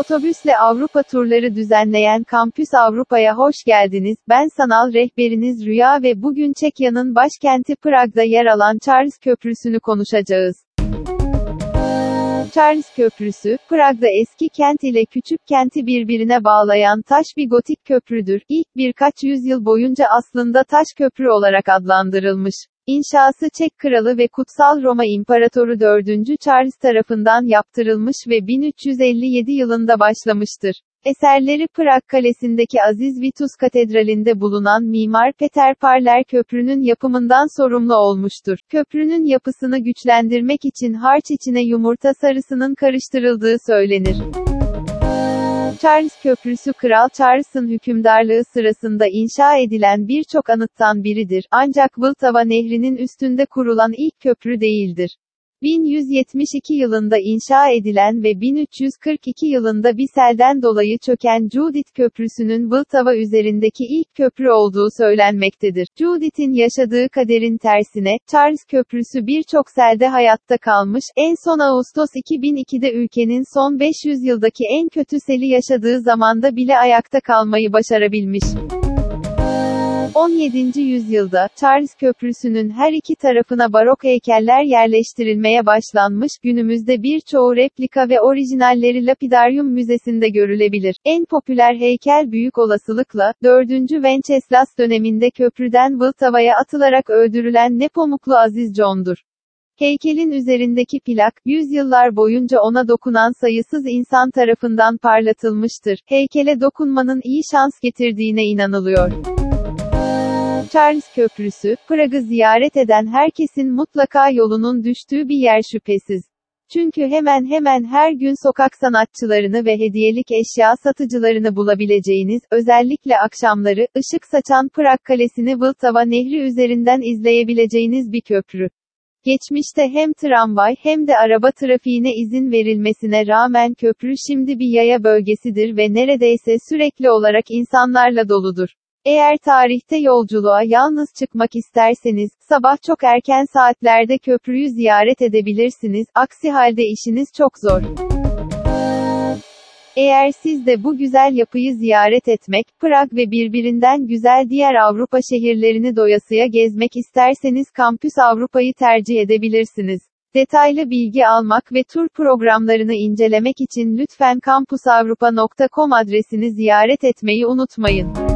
Otobüsle Avrupa turları düzenleyen Kampüs Avrupa'ya hoş geldiniz. Ben sanal rehberiniz Rüya ve bugün Çekya'nın başkenti Prag'da yer alan Charles Köprüsü'nü konuşacağız. Charles Köprüsü, Prag'da eski kent ile küçük kenti birbirine bağlayan taş bir gotik köprüdür. İlk birkaç yüzyıl boyunca aslında taş köprü olarak adlandırılmış. İnşası Çek Kralı ve Kutsal Roma İmparatoru 4. Charles tarafından yaptırılmış ve 1357 yılında başlamıştır. Eserleri Prag Kalesi'ndeki Aziz Vitus Katedrali'nde bulunan mimar Peter Parler köprünün yapımından sorumlu olmuştur. Köprünün yapısını güçlendirmek için harç içine yumurta sarısının karıştırıldığı söylenir. Charles Köprüsü Kral Charles'ın hükümdarlığı sırasında inşa edilen birçok anıttan biridir, ancak Vltava Nehri'nin üstünde kurulan ilk köprü değildir. 1172 yılında inşa edilen ve 1342 yılında bir selden dolayı çöken Judith Köprüsü'nün Vltava üzerindeki ilk köprü olduğu söylenmektedir. Judith'in yaşadığı kaderin tersine, Charles Köprüsü birçok selde hayatta kalmış, en son Ağustos 2002'de ülkenin son 500 yıldaki en kötü seli yaşadığı zamanda bile ayakta kalmayı başarabilmiş. 17. yüzyılda, Charles Köprüsü'nün her iki tarafına barok heykeller yerleştirilmeye başlanmış, günümüzde birçoğu replika ve orijinalleri Lapidaryum Müzesi'nde görülebilir. En popüler heykel büyük olasılıkla, 4. Wenceslas döneminde köprüden Vltava'ya atılarak öldürülen Nepomuklu Aziz John'dur. Heykelin üzerindeki plak, yüzyıllar boyunca ona dokunan sayısız insan tarafından parlatılmıştır. Heykele dokunmanın iyi şans getirdiğine inanılıyor. Charles Köprüsü, Prag'ı ziyaret eden herkesin mutlaka yolunun düştüğü bir yer şüphesiz. Çünkü hemen hemen her gün sokak sanatçılarını ve hediyelik eşya satıcılarını bulabileceğiniz, özellikle akşamları, ışık saçan Prag Kalesi'ni Vltava Nehri üzerinden izleyebileceğiniz bir köprü. Geçmişte hem tramvay hem de araba trafiğine izin verilmesine rağmen köprü şimdi bir yaya bölgesidir ve neredeyse sürekli olarak insanlarla doludur. Eğer tarihte yolculuğa yalnız çıkmak isterseniz, sabah çok erken saatlerde köprüyü ziyaret edebilirsiniz, aksi halde işiniz çok zor. Eğer siz de bu güzel yapıyı ziyaret etmek, Prag ve birbirinden güzel diğer Avrupa şehirlerini doyasıya gezmek isterseniz Kampüs Avrupa'yı tercih edebilirsiniz. Detaylı bilgi almak ve tur programlarını incelemek için lütfen kampusavrupa.com adresini ziyaret etmeyi unutmayın.